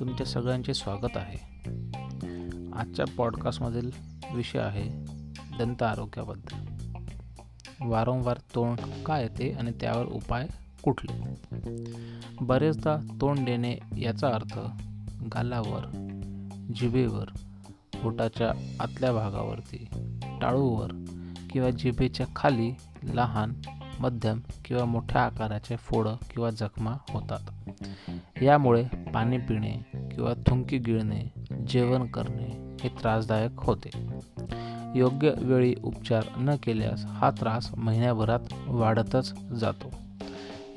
तुमच्या सगळ्यांचे स्वागत आहे. आजच्या पॉडकास्टमधील विषय आहे दंत आरोग्याबद्दल. वारंवार तोंड का येते आणि त्यावर उपाय कुठले? बरेचदा तोंड देणे याचा अर्थ गालावर जिभेवर पोटाच्या आतल्या भागावरती टाळूवर किंवा जिभेच्या खाली लहान मध्यम किंवा मोठ्या आकाराचे फोडं किंवा जखमा होतात. यामुळे पाणी पिणे किंवा थुंकी गिळणे जेवण करणे हे त्रासदायक होते. योग्य वेळी उपचार न केल्यास हा त्रास महिन्याभरात वाढतच जातो.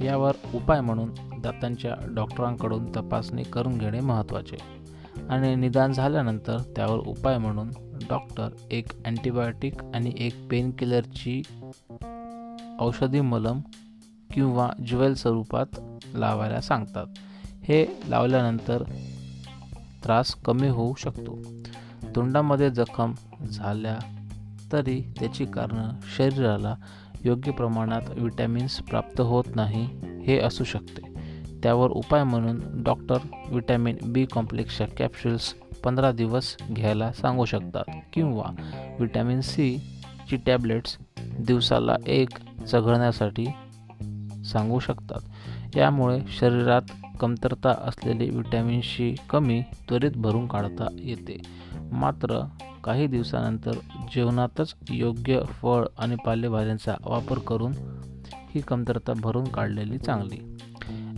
यावर उपाय म्हणून दातांच्या डॉक्टरांकडून तपासणी करून घेणे महत्त्वाचे आणि निदान झाल्यानंतर त्यावर उपाय म्हणून डॉक्टर एक अँटीबायोटिक आणि एक पेनकिलरची औषधी मलम किंवा ज्वेल स्वरूपात लावायला सांगतात. हे लावल्यानंतर त्रास कमी होऊ शकतो. तोंडामध्ये जखम झाल्या तरी त्याची कारणं शरीराला योग्य प्रमाणात विटॅमिन्स प्राप्त होत नाही हे असू शकते. त्यावर उपाय म्हणून डॉक्टर विटॅमिन बी कॉम्प्लेक्सच्या कॅप्सूल्स पंधरा दिवस घ्यायला सांगू शकतात किंवा विटॅमिन सी ची टॅबलेट्स दिवसाला एक चघळण्यासाठी सांगू शकतात. यामुळे शरीरात कमतरता असलेली विटॅमिनशी कमी त्वरित भरून काढता येते. मात्र काही दिवसानंतर जेवणातच योग्य फळ आणि पालेभाज्यांचा वापर करून ही कमतरता भरून काढलेली चांगली.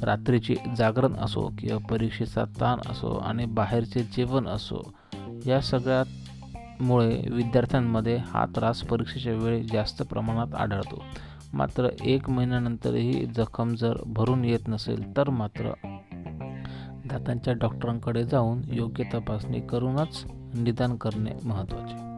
रात्रीची जागरण असो किंवा परीक्षेचा ताण असो आणि बाहेरचे जेवण असो या सगळ्यात मुळे विद्यार्थ्यांमध्ये हा त्रास परीक्षेच्या वेळी जास्त प्रमाणात आढळतो. मात्र एक महिन्यानंतरही जखम जर भरून येत नसेल तर मात्र दातांच्या डॉक्टरांकडे जाऊन योग्य तपासणी करूनच निदान करणे महत्त्वाचे.